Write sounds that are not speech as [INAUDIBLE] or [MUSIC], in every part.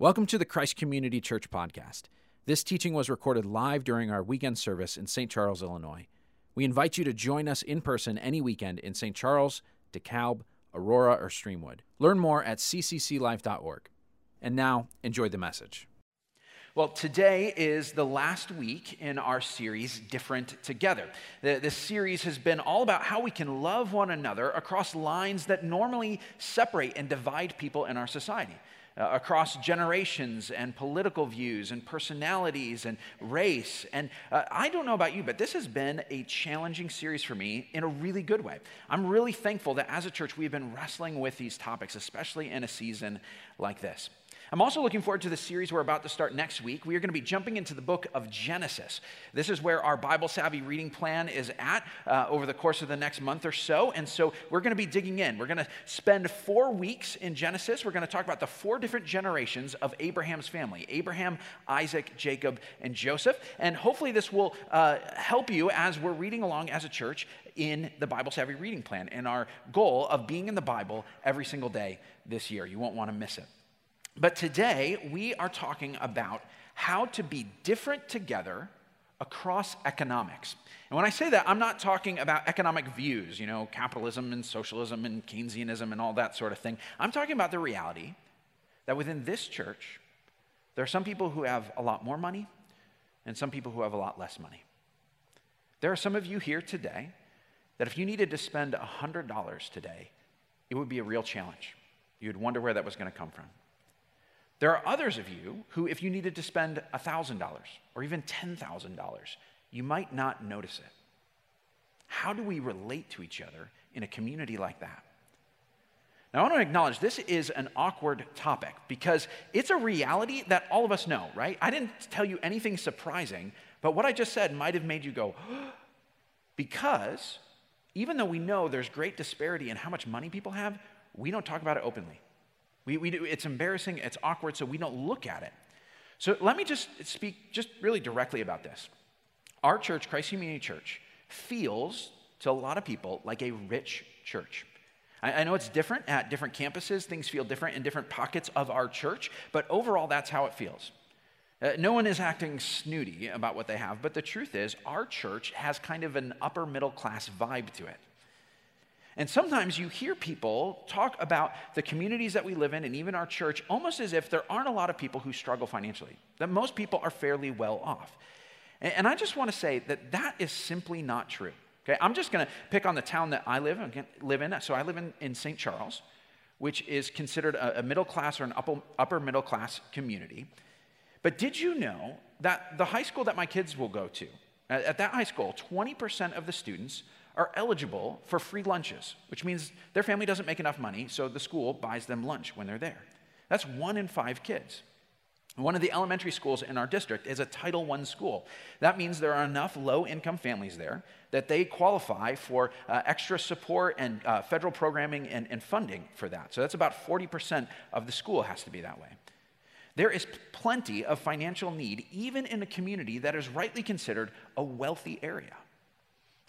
Welcome to the Christ Community Church podcast. This teaching was recorded live during our weekend service in St. Charles, Illinois. We invite you to join us in person any weekend in St. Charles, DeKalb, Aurora, or Streamwood. Learn more at ccclife.org. And now, enjoy the message. Well, today is the last week in our series, Different Together. The, this series has been all about how we can love one another across lines that normally separate and divide people in our society uh, across generations and political views and personalities and race. And uh, I don't know about you, but this has been a challenging series for me in a really good way. I'm really thankful that as a church, we've been wrestling with these topics, especially in a season like this. I'm also looking forward to the series we're about to start next week. We are going to be jumping into the book of Genesis. This is where our Bible Savvy reading plan is at uh, over the course of the next month or so. And so we're going to be digging in. We're going to spend four weeks in Genesis. We're going to talk about the four different generations of Abraham's family Abraham, Isaac, Jacob, and Joseph. And hopefully, this will uh, help you as we're reading along as a church in the Bible Savvy reading plan and our goal of being in the Bible every single day this year. You won't want to miss it. But today, we are talking about how to be different together across economics. And when I say that, I'm not talking about economic views, you know, capitalism and socialism and Keynesianism and all that sort of thing. I'm talking about the reality that within this church, there are some people who have a lot more money and some people who have a lot less money. There are some of you here today that if you needed to spend $100 today, it would be a real challenge. You'd wonder where that was going to come from. There are others of you who, if you needed to spend $1,000 or even $10,000, you might not notice it. How do we relate to each other in a community like that? Now, I want to acknowledge this is an awkward topic because it's a reality that all of us know, right? I didn't tell you anything surprising, but what I just said might have made you go, [GASPS] because even though we know there's great disparity in how much money people have, we don't talk about it openly. We, we do, it's embarrassing, it's awkward, so we don't look at it. So let me just speak just really directly about this. Our church, Christ Community Church, feels to a lot of people like a rich church. I, I know it's different at different campuses, things feel different in different pockets of our church, but overall, that's how it feels. Uh, no one is acting snooty about what they have, but the truth is, our church has kind of an upper middle class vibe to it. And sometimes you hear people talk about the communities that we live in and even our church almost as if there aren't a lot of people who struggle financially, that most people are fairly well off. And I just want to say that that is simply not true. Okay, I'm just going to pick on the town that I live in, live in. So I live in, in St. Charles, which is considered a, a middle class or an upper, upper middle class community. But did you know that the high school that my kids will go to, at, at that high school, 20% of the students are eligible for free lunches, which means their family doesn't make enough money, so the school buys them lunch when they're there. That's one in five kids. One of the elementary schools in our district is a Title I school. That means there are enough low income families there that they qualify for uh, extra support and uh, federal programming and, and funding for that. So that's about 40% of the school has to be that way. There is plenty of financial need, even in a community that is rightly considered a wealthy area.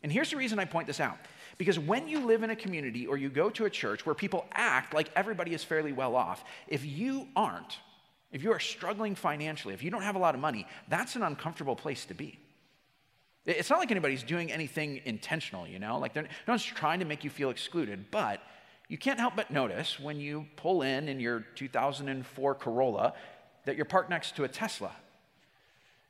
And here's the reason I point this out. Because when you live in a community or you go to a church where people act like everybody is fairly well off, if you aren't, if you are struggling financially, if you don't have a lot of money, that's an uncomfortable place to be. It's not like anybody's doing anything intentional, you know? Like they're no one's trying to make you feel excluded, but you can't help but notice when you pull in in your 2004 Corolla that you're parked next to a Tesla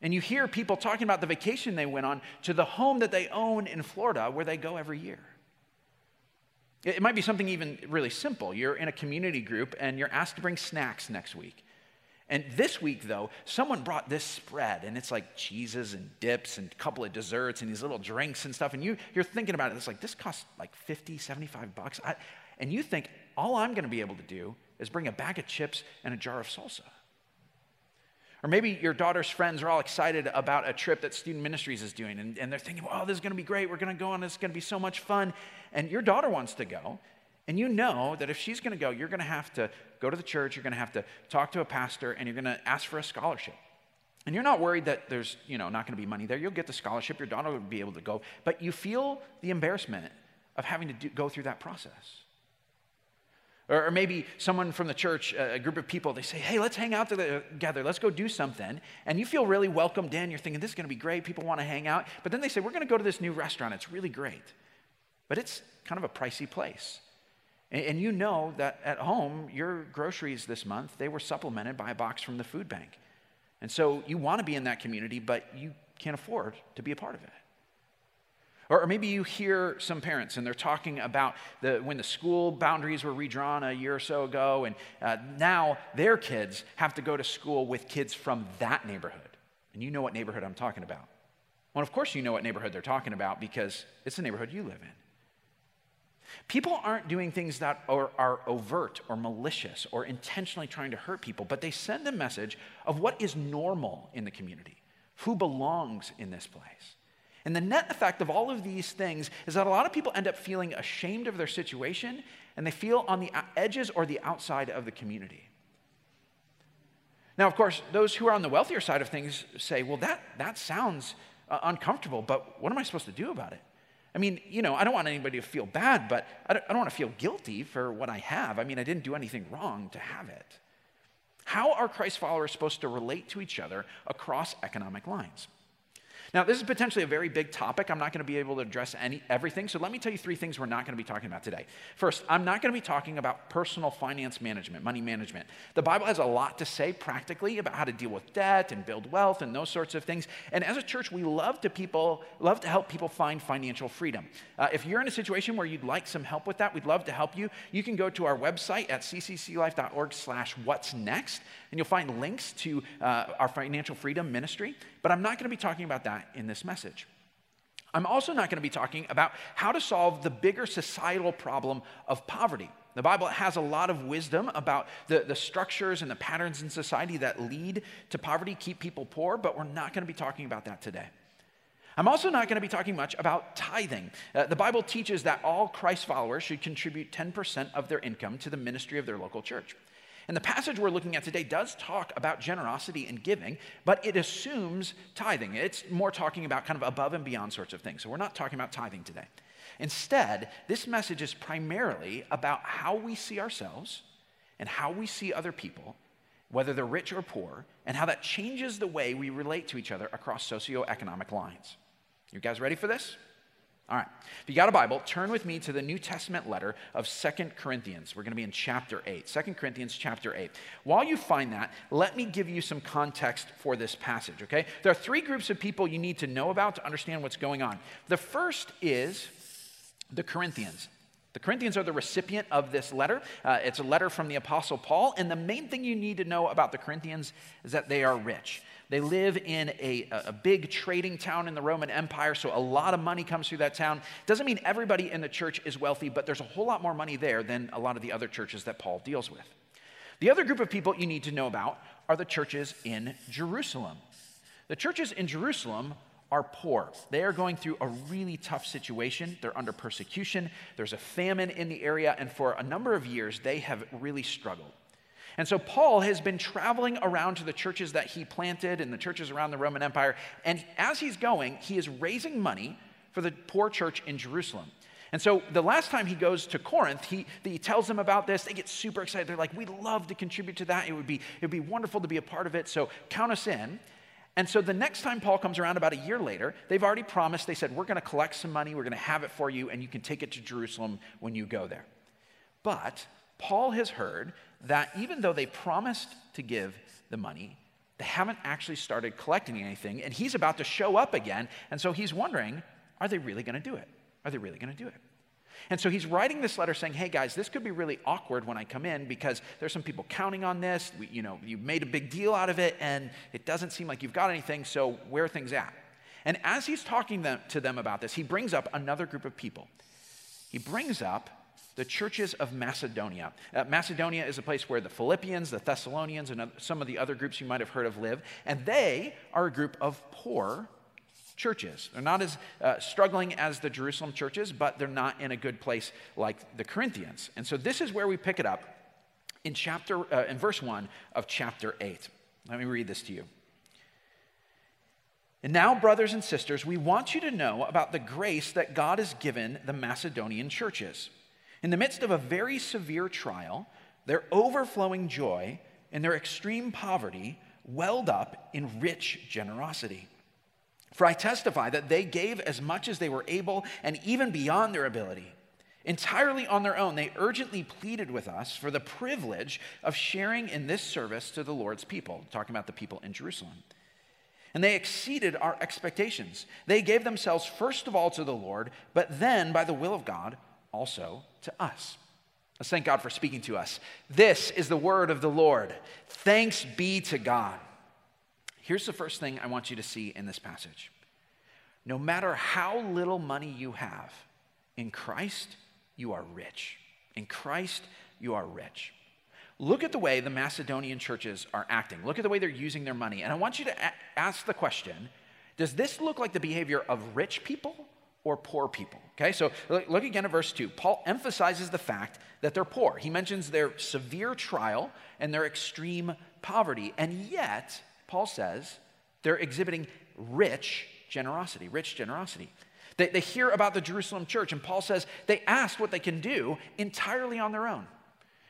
and you hear people talking about the vacation they went on to the home that they own in Florida where they go every year. It might be something even really simple. You're in a community group and you're asked to bring snacks next week. And this week, though, someone brought this spread, and it's like cheeses and dips and a couple of desserts and these little drinks and stuff. And you, you're thinking about it, it's like, this costs like 50, 75 bucks. I, and you think, all I'm going to be able to do is bring a bag of chips and a jar of salsa. Or maybe your daughter's friends are all excited about a trip that Student Ministries is doing, and, and they're thinking, oh, this is going to be great. We're going to go on. This is going to be so much fun. And your daughter wants to go. And you know that if she's going to go, you're going to have to go to the church, you're going to have to talk to a pastor, and you're going to ask for a scholarship. And you're not worried that there's, you know, not going to be money there. You'll get the scholarship, your daughter will be able to go. But you feel the embarrassment of having to do, go through that process. Or, or maybe someone from the church, a group of people, they say, hey, let's hang out together, let's go do something. And you feel really welcomed in. You're thinking, this is going to be great. People want to hang out. But then they say, we're going to go to this new restaurant. It's really great. But it's kind of a pricey place. And, and you know that at home, your groceries this month, they were supplemented by a box from the food bank. And so you want to be in that community, but you can't afford to be a part of it. Or, maybe you hear some parents and they're talking about the, when the school boundaries were redrawn a year or so ago, and uh, now their kids have to go to school with kids from that neighborhood. And you know what neighborhood I'm talking about. Well, of course, you know what neighborhood they're talking about because it's the neighborhood you live in. People aren't doing things that are, are, overt or malicious or intentionally trying to hurt people, but they send a message of what is normal in the community, who belongs in this place. And the net effect of all of these things is that a lot of people end up feeling ashamed of their situation and they feel on the edges or the outside of the community. Now, of course, those who are on the wealthier side of things say, well, that, that sounds uh, uncomfortable, but what am I supposed to do about it? I mean, you know, I don't want anybody to feel bad, but I don't, I don't want to feel guilty for what I have. I mean, I didn't do anything wrong to have it. How are Christ followers supposed to relate to each other across economic lines? Now, this is potentially a very big topic. I'm not going to be able to address any, everything, so let me tell you three things we're not going to be talking about today. First, I'm not going to be talking about personal finance management, money management. The Bible has a lot to say practically about how to deal with debt and build wealth and those sorts of things. And as a church, we love to people love to help people find financial freedom. Uh, if you're in a situation where you'd like some help with that, we'd love to help you. You can go to our website at ccclife.org/slash what's next, and you'll find links to uh, our financial freedom ministry. But I'm not going to be talking about that in this message. I'm also not going to be talking about how to solve the bigger societal problem of poverty. The Bible has a lot of wisdom about the, the structures and the patterns in society that lead to poverty, keep people poor, but we're not going to be talking about that today. I'm also not going to be talking much about tithing. Uh, the Bible teaches that all Christ followers should contribute 10% of their income to the ministry of their local church. And the passage we're looking at today does talk about generosity and giving, but it assumes tithing. It's more talking about kind of above and beyond sorts of things. So we're not talking about tithing today. Instead, this message is primarily about how we see ourselves and how we see other people, whether they're rich or poor, and how that changes the way we relate to each other across socioeconomic lines. You guys ready for this? All right. If you got a Bible, turn with me to the New Testament letter of Second Corinthians. We're going to be in chapter 8. 2 Corinthians chapter 8. While you find that, let me give you some context for this passage, okay? There are three groups of people you need to know about to understand what's going on. The first is the Corinthians. The Corinthians are the recipient of this letter. Uh, it's a letter from the Apostle Paul. And the main thing you need to know about the Corinthians is that they are rich. They live in a, a big trading town in the Roman Empire, so a lot of money comes through that town. Doesn't mean everybody in the church is wealthy, but there's a whole lot more money there than a lot of the other churches that Paul deals with. The other group of people you need to know about are the churches in Jerusalem. The churches in Jerusalem are poor. They are going through a really tough situation. They're under persecution. There's a famine in the area, and for a number of years, they have really struggled. And so Paul has been traveling around to the churches that he planted and the churches around the Roman Empire. And as he's going, he is raising money for the poor church in Jerusalem. And so the last time he goes to Corinth, he, he tells them about this. They get super excited. They're like, we'd love to contribute to that. It would, be, it would be wonderful to be a part of it. So count us in. And so the next time Paul comes around, about a year later, they've already promised, they said, We're going to collect some money, we're going to have it for you, and you can take it to Jerusalem when you go there. But Paul has heard that even though they promised to give the money, they haven't actually started collecting anything, and he's about to show up again. And so he's wondering, are they really going to do it? Are they really going to do it? And so he's writing this letter saying, hey guys, this could be really awkward when I come in because there's some people counting on this. We, you know, you've made a big deal out of it and it doesn't seem like you've got anything, so where are things at? And as he's talking them, to them about this, he brings up another group of people. He brings up the churches of Macedonia. Uh, Macedonia is a place where the Philippians, the Thessalonians, and some of the other groups you might have heard of live, and they are a group of poor churches. They're not as uh, struggling as the Jerusalem churches, but they're not in a good place like the Corinthians. And so this is where we pick it up in chapter uh, in verse 1 of chapter 8. Let me read this to you. And now, brothers and sisters, we want you to know about the grace that God has given the Macedonian churches. In the midst of a very severe trial, their overflowing joy and their extreme poverty welled up in rich generosity. For I testify that they gave as much as they were able and even beyond their ability. Entirely on their own, they urgently pleaded with us for the privilege of sharing in this service to the Lord's people, talking about the people in Jerusalem. And they exceeded our expectations. They gave themselves first of all to the Lord, but then, by the will of God, also to us. Let's thank God for speaking to us. This is the word of the Lord. Thanks be to God. Here's the first thing I want you to see in this passage. No matter how little money you have, in Christ, you are rich. In Christ, you are rich. Look at the way the Macedonian churches are acting. Look at the way they're using their money. And I want you to a- ask the question Does this look like the behavior of rich people or poor people? Okay, so look again at verse 2. Paul emphasizes the fact that they're poor. He mentions their severe trial and their extreme poverty. And yet, Paul says they're exhibiting rich generosity, rich generosity. They, they hear about the Jerusalem church, and Paul says they asked what they can do entirely on their own.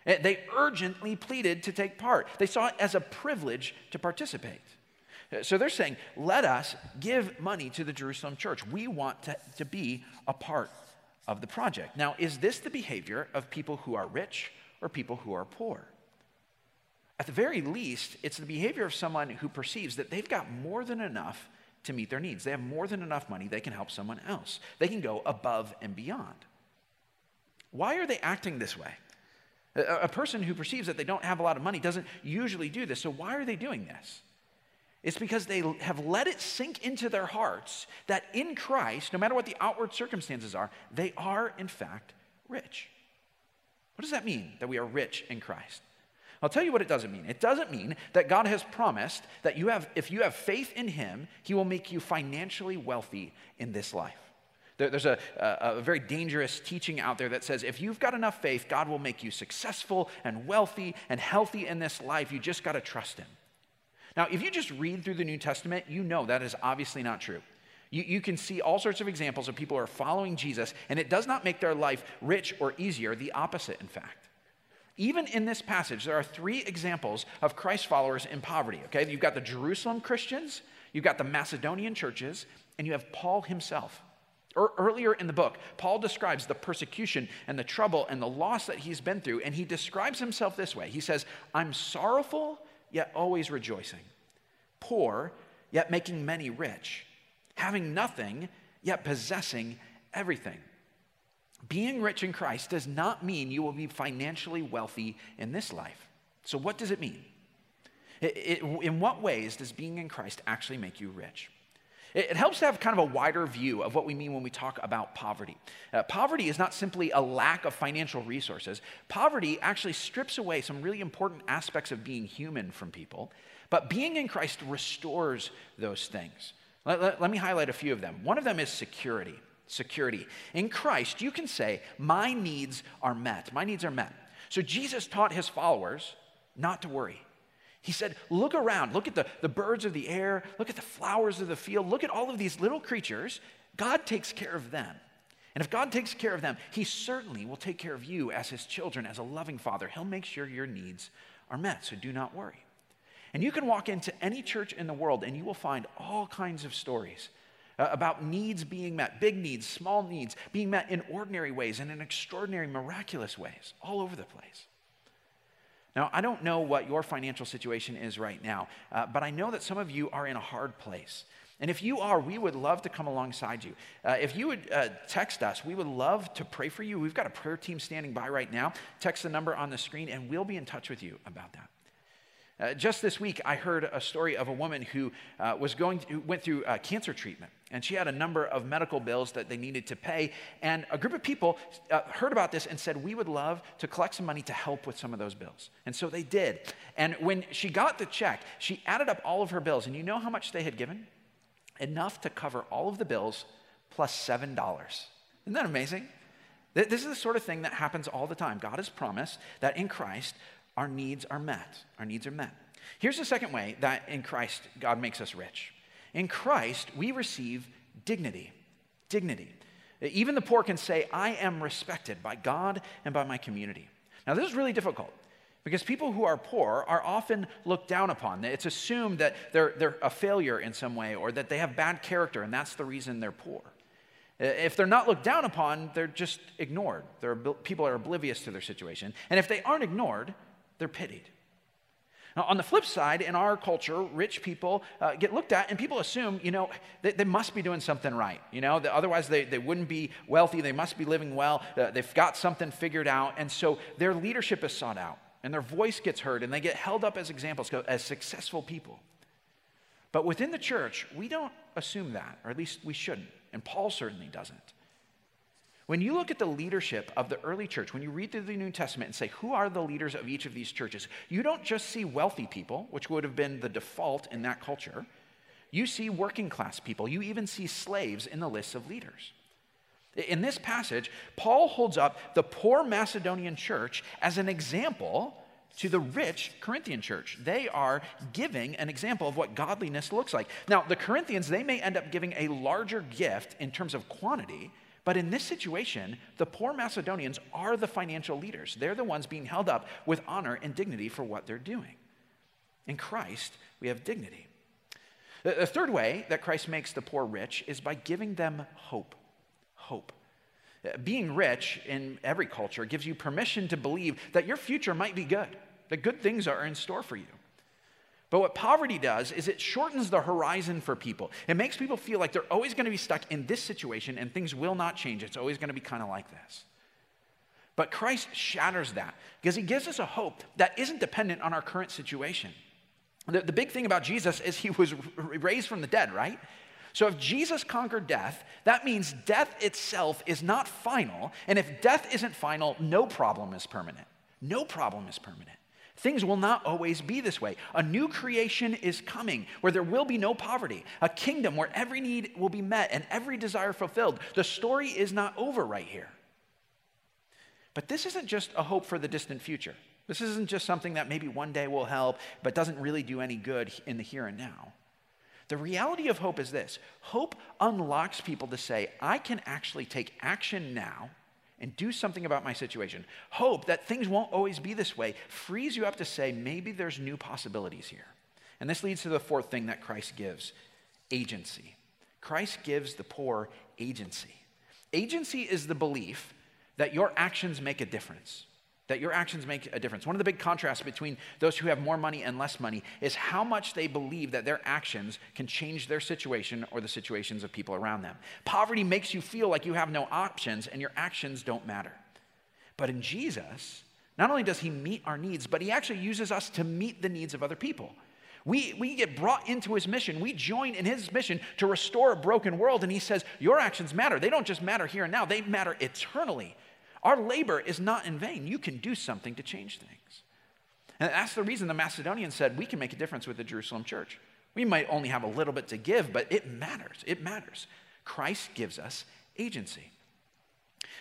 Eh, they urgently pleaded to take part. They saw it as a privilege to participate. Eh, so they're saying, let us give money to the Jerusalem church. We want to, to be a part of the project. Now, is this the behavior of people who are rich or people who are poor? At the very least, it's the behavior of someone who perceives that they've got more than enough to meet their needs. They have more than enough money, they can help someone else. They can go above and beyond. Why are they acting this way? A, person who perceives that they don't have a lot of money doesn't usually do this. So, why are they doing this? It's because they have let it sink into their hearts that in Christ, no matter what the outward circumstances are, they are in fact rich. What does that mean that we are rich in Christ? I'll tell you what it doesn't mean. It doesn't mean that God has promised that you have, if you have faith in Him, He will make you financially wealthy in this life. There, there's a, a, a very dangerous teaching out there that says if you've got enough faith, God will make you successful and wealthy and healthy in this life. You just got to trust Him. Now, if you just read through the New Testament, you know that is obviously not true. You, you, can see all sorts of examples of people who are following Jesus, and it does not make their life rich or easier, the opposite, in fact. Even in this passage, there are three examples of Christ followers in poverty. Okay, you've got the Jerusalem Christians, you've got the Macedonian churches, and you have Paul himself. Er, earlier in the book, Paul describes the persecution and the trouble and the loss that he's been through, and he describes himself this way He says, I'm sorrowful, yet always rejoicing, poor, yet making many rich, having nothing, yet possessing everything. Being rich in Christ does not mean you will be financially wealthy in this life. So, what does it mean? It, it, in what ways does being in Christ actually make you rich? It, it helps to have kind of a wider view of what we mean when we talk about poverty. Uh, poverty is not simply a lack of financial resources, poverty actually strips away some really important aspects of being human from people. But being in Christ restores those things. Let, let, let me highlight a few of them. One of them is security security. In Christ, you can say, My needs are met. My needs are met. So Jesus taught his followers not to worry. He said, Look around, look at the, the birds of the air, look at the flowers of the field, look at all of these little creatures. God takes care of them. And if God takes care of them, He certainly will take care of you as His children, as a loving Father. He'll make sure your needs are met, so do not worry. And you can walk into any church in the world and you will find all kinds of stories about needs being met, big needs, small needs, being met in ordinary ways and in extraordinary, miraculous ways, all over the place. Now, I don't know what your financial situation is right now, uh, but I know that some of you are in a hard place. And if you are, we would love to come alongside you. Uh, if you would uh, text us, we would love to pray for you. We've got a prayer team standing by right now. Text the number on the screen, and we'll be in touch with you about that. Uh, just this week, I heard a story of a woman who uh, was going, who went through uh, cancer treatment, and she had a number of medical bills that they needed to pay. And a group of people uh, heard about this and said, "We would love to collect some money to help with some of those bills." And so they did. And when she got the check, she added up all of her bills, and you know how much they had given? Enough to cover all of the bills plus seven dollars. Isn't that amazing? This is the sort of thing that happens all the time. God has promised that in Christ our needs are met. Our needs are met. Here's the second way that in Christ God makes us rich. In Christ, we receive dignity. Dignity. Even the poor can say, I am respected by God and by my community. Now, this is really difficult because people who are poor are often looked down upon. It's assumed that they're, they're a failure in some way or that they have bad character and that's the reason they're poor. If they're not looked down upon, they're just ignored. They're, people are oblivious to their situation. And if they aren't ignored, they're pitied. Now, on the flip side, in our culture, rich people uh, get looked at, and people assume, you know, they, they, must be doing something right. You know, otherwise they, they wouldn't be wealthy. They must be living well. Uh, they've got something figured out. And so their leadership is sought out, and their voice gets heard, and they get held up as examples, as successful people. But within the church, we don't assume that, or at least we shouldn't. And Paul certainly doesn't. When you look at the leadership of the early church, when you read through the New Testament and say, who are the leaders of each of these churches, you don't just see wealthy people, which would have been the default in that culture. You see working class people. You even see slaves in the lists of leaders. In this passage, Paul holds up the poor Macedonian church as an example to the rich Corinthian church. They are giving an example of what godliness looks like. Now, the Corinthians, they may end up giving a larger gift in terms of quantity, but in this situation, the poor Macedonians are the financial leaders. They're the ones being held up with honor and dignity for what they're doing. In Christ, we have dignity. The third way that Christ makes the poor rich is by giving them hope. Hope. Uh, being rich in every culture gives you permission to believe that your future might be good, that good things are in store for you. But what poverty does is it shortens the horizon for people. It makes people feel like they're always going to be stuck in this situation and things will not change. It's always going to be kind of like this. But Christ shatters that because he gives us a hope that isn't dependent on our current situation. The, the big thing about Jesus is he was raised from the dead, right? So if Jesus conquered death, that means death itself is not final. And if death isn't final, no problem is permanent. No problem is permanent. Things will not always be this way. A new creation is coming where there will be no poverty, a kingdom where every need will be met and every desire fulfilled. The story is not over right here. But this isn't just a hope for the distant future. This isn't just something that maybe one day will help, but doesn't really do any good in the here and now. The reality of hope is this hope unlocks people to say, I can actually take action now and do something about my situation. Hope that things won't always be this way frees you up to say, maybe there's new possibilities here. And this leads to the fourth thing that Christ gives agency. Christ gives the poor agency. Agency is the belief that your actions make a difference that your actions make a difference. One of the big contrasts between those who have more money and less money is how much they believe that their actions can change their situation or the situations of people around them. Poverty makes you feel like you have no options and your actions don't matter. But in Jesus, not only does he meet our needs, but he actually uses us to meet the needs of other people. We, we get brought into his mission. We join in his mission to restore a broken world. And he says, Your actions matter. They don't just matter here and now, they matter eternally. Our labor is not in vain. You can do something to change things. And that's the reason the Macedonians said, we can make a difference with the Jerusalem church. We might only have a little bit to give, but it matters. It matters. Christ gives us agency.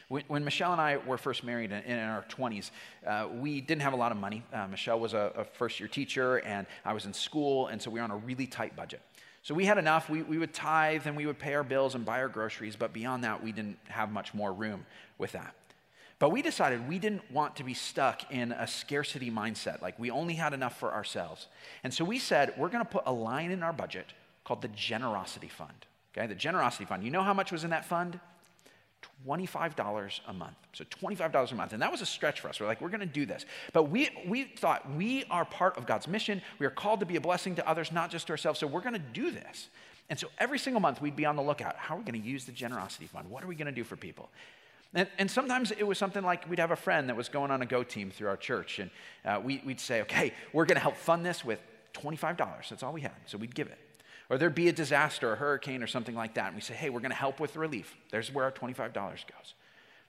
When, Michelle and I were first married in, in our 20s, uh, we didn't have a lot of money. Uh, Michelle was a, a first year teacher, and I was in school, and so we were on a really tight budget. So we had enough. We, we would tithe and we would pay our bills and buy our groceries, but beyond that, we didn't have much more room with that. But we decided we didn't want to be stuck in a scarcity mindset, like we only had enough for ourselves. And so we said, we're going to put a line in our budget called the Generosity Fund. Okay, the Generosity Fund. You know how much was in that fund? $25 a month. So $25 a month. And that was a stretch for us. We're like, we're going to do this. But we, we thought we are part of God's mission. We are called to be a blessing to others, not just to ourselves. So we're going to do this. And so every single month we'd be on the lookout. How are we going to use the Generosity Fund? What are we going to do for people? And, and, sometimes it was something like we'd have a friend that was going on a go team through our church, and uh, we, would say, okay, we're going to help fund this with $25. That's all we had. So we'd give it. Or there'd be a disaster, a hurricane, or something like that, and we say, hey, we're going to help with relief. There's where our $25 goes.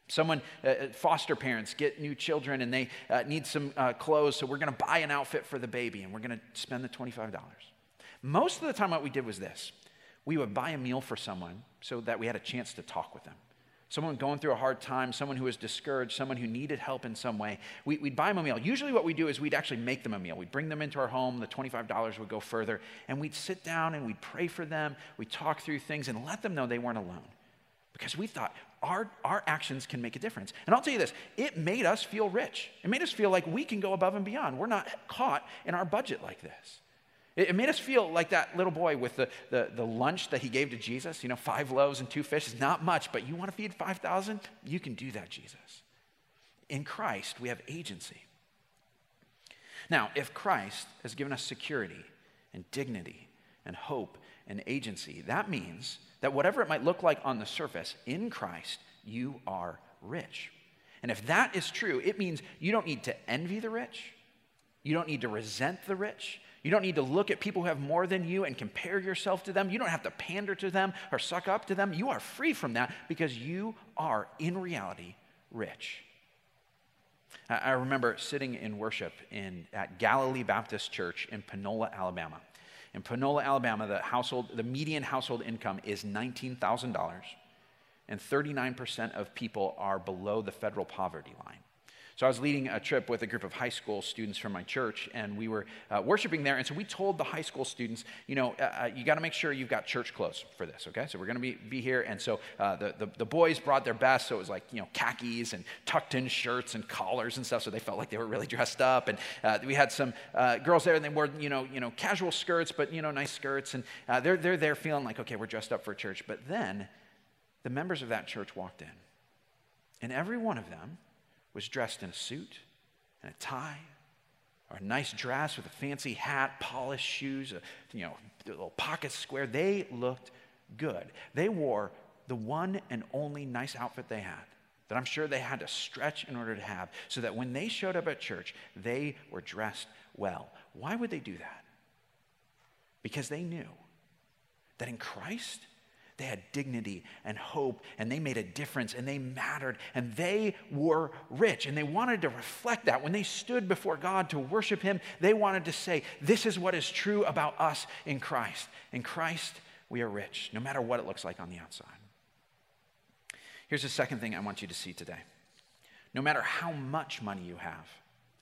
Someone, uh, uh, foster parents get new children and they uh, need some uh, clothes, so we're going to buy an outfit for the baby and we're going to spend the $25. Most of the time, what we did was this we would buy a meal for someone so that we had a chance to talk with them someone going through a hard time, someone who was discouraged, someone who needed help in some way, we, would buy them a meal. Usually, what we do is we'd actually make them a meal. We'd bring them into our home, the $25 would go further, and we'd sit down and we'd pray for them, we'd talk through things and let them know they weren't alone. Because we thought our, our actions can make a difference. And I'll tell you this it made us feel rich. It made us feel like we can go above and beyond. We're not caught in our budget like this. It, it made us feel like that little boy with the, the, the lunch that he gave to Jesus, you know, five loaves and two fishes, not much, but you want to feed 5,000? You can do that, Jesus. In Christ, we have agency. Now, if Christ has given us security and dignity and hope and agency, that means that whatever it might look like on the surface, in Christ, you are rich. And if that is true, it means you don't need to envy the rich, you don't need to resent the rich. You don't need to look at people who have more than you and compare yourself to them. You don't have to pander to them or suck up to them. You are free from that because you are, in reality, rich. I remember sitting in worship in, at Galilee Baptist Church in Panola, Alabama. In Panola, Alabama, the, household, the median household income is $19,000, and 39% of people are below the federal poverty line. So I was leading a trip with a group of high school students from my church, and we were uh, worshiping there. And so we told the high school students, you know, uh, uh you got to make sure you've got church clothes for this, okay? So we're going to be, be here. And so uh, the, the, the, boys brought their best. So it was like, you know, khakis and tucked in shirts and collars and stuff. So they felt like they were really dressed up. And uh, we had some uh, girls there, and they wore, you know, you know, casual skirts, but, you know, nice skirts. And they're, they're there feeling like, okay, we're dressed up for church. But then the members of that church walked in. And every one of them was dressed in a suit and a tie, or a nice dress with a fancy hat, polished shoes, you know, little pocket square. They looked good. They wore the one and only nice outfit they had that I'm sure they had to stretch in order to have, so that when they showed up at church, they were dressed well. Why would they do that? Because they knew that in Christ, they had dignity and hope, and they made a difference, and they mattered, and they were rich. And they wanted to reflect that. When they stood before God to worship Him, they wanted to say, This is what is true about us in Christ. In Christ, we are rich, no matter what it looks like on the outside. Here's the second thing I want you to see today. No matter how much money you have,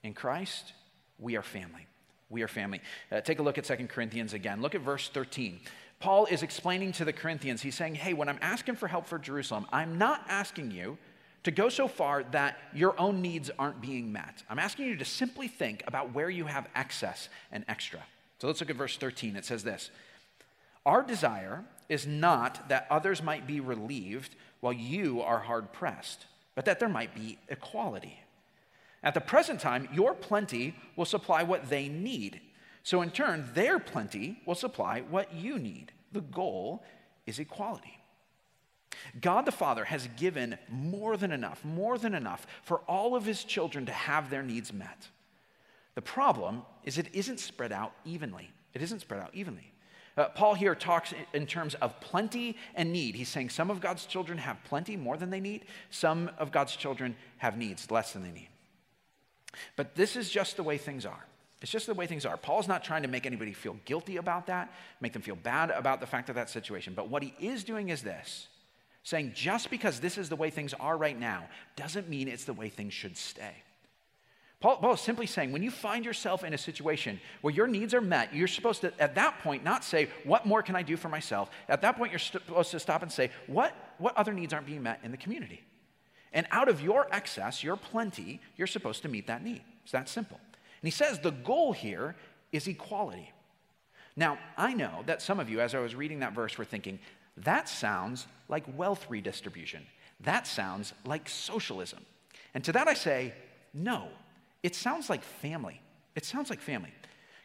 in Christ, we are family. We are family. Uh, take a look at Second Corinthians again. Look at verse 13. Paul is explaining to the Corinthians, he's saying, hey, when I'm asking for help for Jerusalem, I'm not asking you to go so far that your own needs aren't being met. I'm asking you to simply think about where you have excess and extra. So let's look at verse 13. It says this Our desire is not that others might be relieved while you are hard pressed, but that there might be equality. At the present time, your plenty will supply what they need so, in turn, their plenty will supply what you need. The goal is equality. God the Father has given more than enough, more than enough for all of his children to have their needs met. The problem is it isn't spread out evenly. It isn't spread out evenly. Uh, Paul here talks in terms of plenty and need. He's saying some of God's children have plenty, more than they need. Some of God's children have needs, less than they need. But this is just the way things are. It's just the way things are. Paul's not trying to make anybody feel guilty about that, make them feel bad about the fact of that situation. But what he is doing is this saying just because this is the way things are right now doesn't mean it's the way things should stay. Paul, Paul, is simply saying when you find yourself in a situation where your needs are met, you're supposed to, at that point, not say, What more can I do for myself? At that point, you're supposed to stop and say, What, what other needs aren't being met in the community? And out of your excess, your plenty, you're supposed to meet that need. It's that simple. And he says the goal here is equality. Now, I know that some of you, as I was reading that verse, were thinking, that sounds like wealth redistribution. That sounds like socialism. And to that I say, no, it sounds like family. It sounds like family.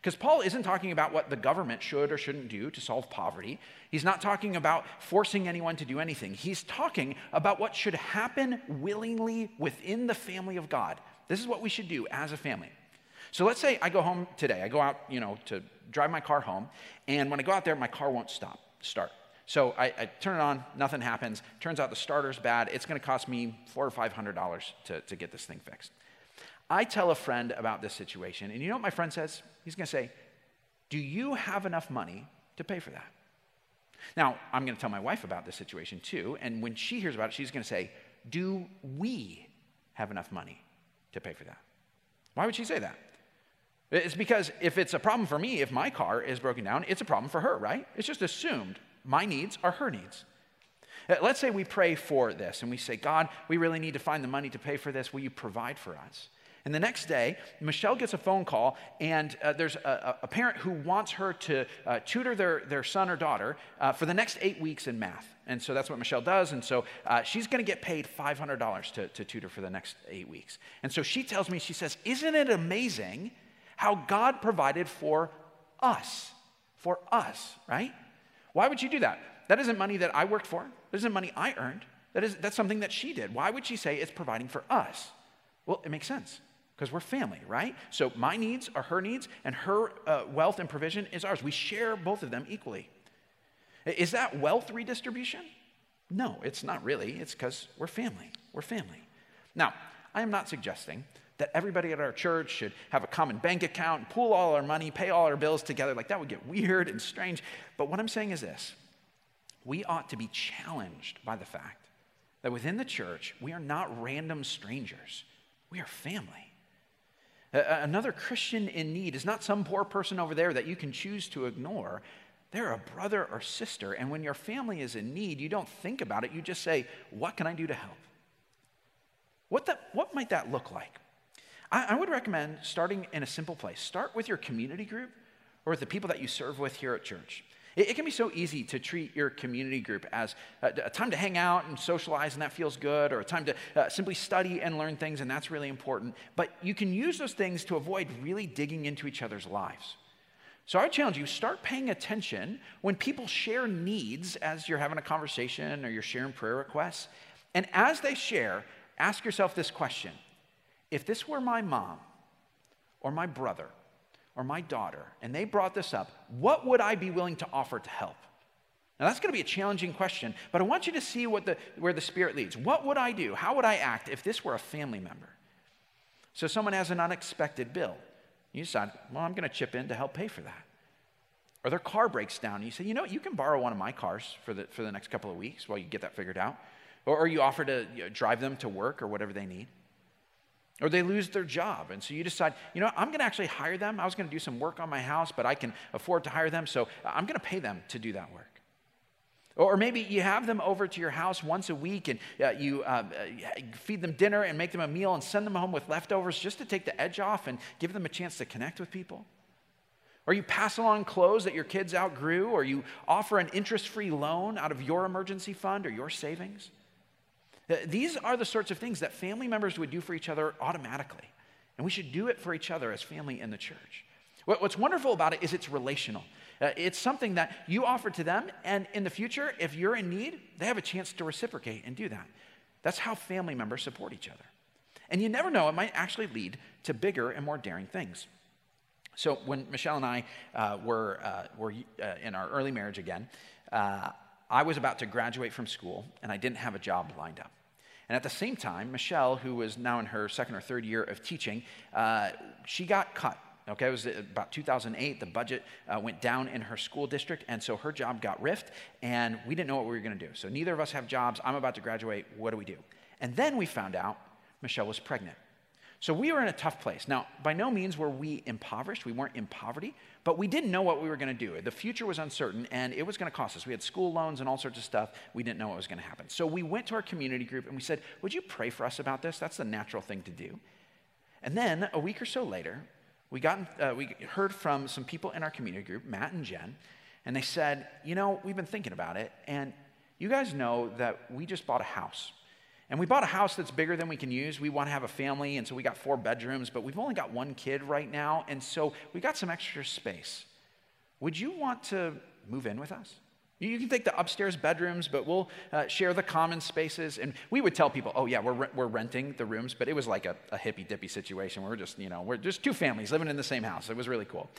Because Paul isn't talking about what the government should or shouldn't do to solve poverty. He's not talking about forcing anyone to do anything. He's talking about what should happen willingly within the family of God. This is what we should do as a family. So let's say I go home today. I go out, you know, to drive my car home, and when I go out there, my car won't stop, start. So I, I turn it on, nothing happens. Turns out the starter's bad. It's going to cost me four or five hundred dollars to, to get this thing fixed. I tell a friend about this situation, and you know what my friend says? He's going to say, "Do you have enough money to pay for that?" Now I'm going to tell my wife about this situation too, and when she hears about it, she's going to say, "Do we have enough money to pay for that?" Why would she say that? It's because if it's a problem for me, if my car is broken down, it's a problem for her, right? It's just assumed my needs are her needs. Uh, Let's say we pray for this and we say, God, we really need to find the money to pay for this. Will you provide for us? And the next day, Michelle gets a phone call, and uh, there's a, a, parent who wants her to uh, tutor their, their son or daughter uh, for the next eight weeks in math. And so that's what Michelle does. And so uh, she's going to get paid $500 to, to tutor for the next eight weeks. And so she tells me, she says, Isn't it amazing how God provided for us? For us, right? Why would you do that? That isn't money that I worked for. That isn't money I earned. That is, that's something that she did. Why would she say it's providing for us? Well, it makes sense because we're family, right? So my needs are her needs, and her uh, wealth and provision is ours. We share both of them equally. Is that wealth redistribution? No, it's not really. It's because we're family. We're family. Now, I am not suggesting that everybody at our church should have a common bank account, pool all our money, pay all our bills together. Like that would get [LAUGHS] weird and strange. But what I'm saying is this we ought to be challenged by the fact that within the church, we are not random strangers, we are family. Another Christian in need is not some poor person over there that you can choose to ignore. They're a brother or sister. And when your family is in need, you don't think about it. You just say, What can I do to help? What, the, what might that look like? I, I would recommend starting in a simple place. Start with your community group or with the people that you serve with here at church. It, can be so easy to treat your community group as a, a, time to hang out and socialize, and that feels good, or a time to uh, simply study and learn things, and that's really important. But you can use those things to avoid really digging into each other's lives. So I challenge you start paying attention when people share needs as you're having a conversation or you're sharing prayer requests. And as they share, ask yourself this question If this were my mom or my brother or my daughter and they brought this up, what would I be willing to offer to help? Now that's going to be a challenging question, but I want you to see what the, where the Spirit leads. What would I do? How would I act if this were a family member? So someone has an unexpected bill. You decide, well, I'm going to chip in to help pay for that. Or their car breaks down, and you say, you know, you can borrow one of my cars for the, for the next couple of weeks while you get that figured out. Or, or you offer to you know, drive them to work or whatever they need. Or they lose their job, and so you decide, you know, I'm going to actually hire them. I was going to do some work on my house, but I can afford to hire them, so I'm going to pay them to do that work. Or maybe you have them over to your house once a week and uh, you uh, feed them dinner and make them a meal and send them home with leftovers just to take the edge off and give them a chance to connect with people. Or you pass along clothes that your kids outgrew, or you offer an interest free loan out of your emergency fund or your savings. These are the sorts of things that family members would do for each other automatically. And we should do it for each other as family in the church. What's wonderful about it is it's relational. Uh, it's something that you offer to them, and in the future, if you're in need, they have a chance to reciprocate and do that. That's how family members support each other. And you never know, it might actually lead to bigger and more daring things. So, when Michelle and I uh, were, uh, were uh, in our early marriage again, uh, I was about to graduate from school, and I didn't have a job lined up. And at the same time, Michelle, who was now in her second or third year of teaching, uh, she got cut Okay, it was about 2008. The budget uh, went down in her school district, and so her job got riffed, and we didn't know what we were going to do. So neither of us have jobs. I'm about to graduate. What do we do? And then we found out Michelle was pregnant. So we were in a tough place. Now, by no means were we impoverished. We weren't in poverty, but we didn't know what we were going to do. The future was uncertain, and it was going to cost us. We had school loans and all sorts of stuff. We didn't know what was going to happen. So we went to our community group and we said, Would you pray for us about this? That's the natural thing to do. And then a week or so later, we, got, uh, we heard from some people in our community group, Matt and Jen, and they said, You know, we've been thinking about it, and you guys know that we just bought a house. And we bought a house that's bigger than we can use. We want to have a family, and so we got four bedrooms, but we've only got one kid right now, and so we got some extra space. Would you want to move in with us? You can take the upstairs bedrooms, but we'll uh, share the common spaces. And we would tell people, oh, yeah, we're, re- we're renting the rooms, but it was like a, a hippy dippy situation. We're just, you know, we're just two families living in the same house. It was really cool.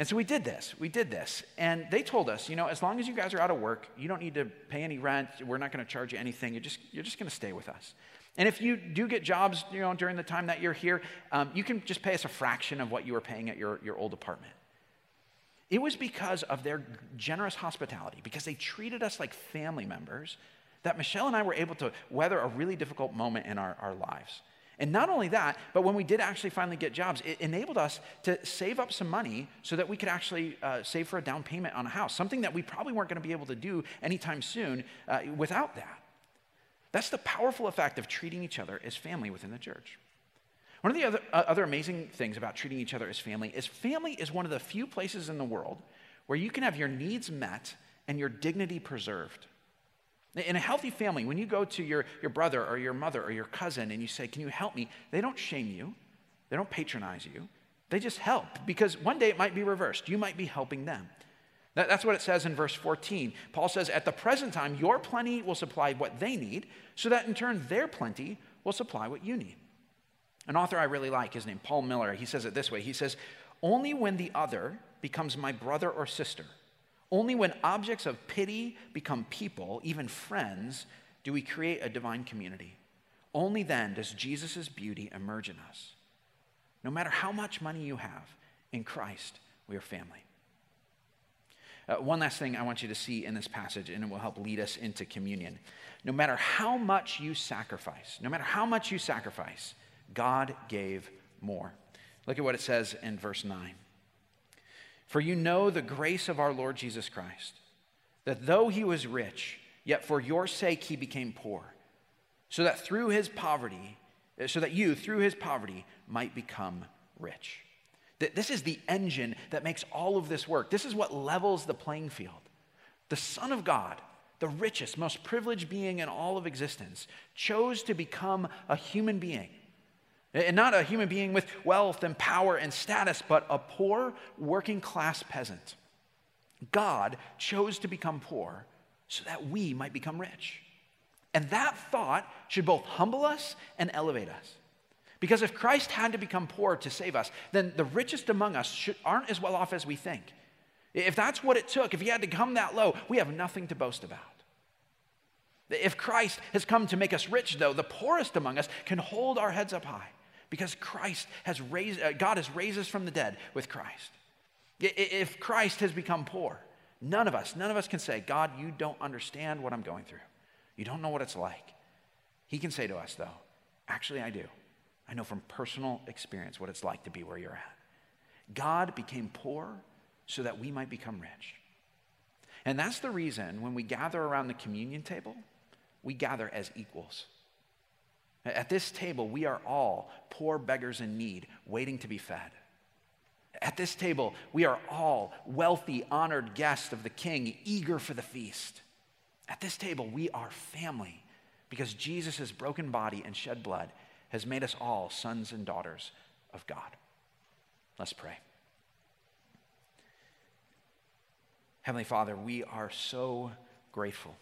And so we did this. We did this. And they told us, you know, as long as you guys are out of work, you don't need to pay any rent. We're not going to charge you anything. You're just, you're just going to stay with us. And if you do get jobs, you know, during the time that you're here, um, you can just pay us a fraction of what you were paying at your, your old apartment. It was because of their generous hospitality, because they treated us like family members, that Michelle and I were able to weather a really difficult moment in our, our lives. And not only that, but when we did actually finally get jobs, it enabled us to save up some money so that we could actually uh, save for a down payment on a house, something that we probably weren't going to be able to do anytime soon uh, without that. That's the powerful effect of treating each other as family within the church. One of the other, uh, other amazing things about treating each other as family is family is one of the few places in the world where you can have your needs met and your dignity preserved. In a healthy family, when you go to your, your brother or your mother or your cousin and you say, Can you help me? They don't shame you, they don't patronize you. They just help because one day it might be reversed. You might be helping them. That, that's what it says in verse 14. Paul says, At the present time, your plenty will supply what they need, so that in turn their plenty will supply what you need. An author I really like is named Paul Miller. He says it this way He says, Only when the other becomes my brother or sister, only when objects of pity become people, even friends, do we create a divine community. Only then does Jesus' beauty emerge in us. No matter how much money you have, in Christ, we are family. Uh, one last thing I want you to see in this passage, and it will help lead us into communion. No matter how much you sacrifice, no matter how much you sacrifice, God gave more. Look at what it says in verse 9. For you know the grace of our Lord Jesus Christ, that though he was rich, yet for your sake he became poor, so that through his poverty, eh, so that you, through his poverty, might become rich. This is the engine that makes all of this work. This is what levels the playing field. The Son of God, the richest, most privileged being in all of existence, chose to become a human being and not a human being with wealth and power and status, but a poor working class peasant. God chose to become poor so that we might become rich. And that thought should both humble us and elevate us. Because if Christ had to become poor to save us, then the richest among us should, aren't as well off as we think. If that's what it took, if he had to come that low, we have nothing to boast about. If Christ has come to make us rich, though, the poorest among us can hold our heads up high because Christ has raised, uh, God has raised us from the dead with Christ. If Christ has become poor, none of us, none of us can say, God, you don't understand what I'm going through. You don't know what it's like. He can say to us, though, actually, I do. I know from personal experience what it's like to be where you're at. God became poor so that we might become rich. And that's the reason when we gather around the communion table, we gather as equals. At this table, we are all poor beggars in need, waiting to be fed. At this table, we are all wealthy, honored guests of the king, eager for the feast. At this table, we are family because Jesus' broken body and shed blood has made us all sons and daughters of God. Let's pray. Heavenly Father, we are so grateful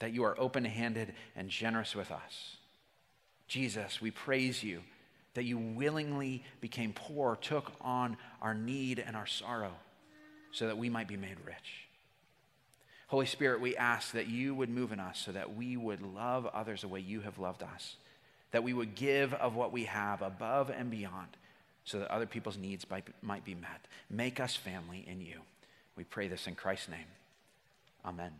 that you are open handed and generous with us. Jesus, we praise you that you willingly became poor, took on our need and our sorrow so that we might be made rich. Holy Spirit, we ask that you would move in us so that we would love others the way you have loved us, that we would give of what we have above and beyond so that other people's needs might, be met. Make us family in you. We pray this in Christ's name. Amen.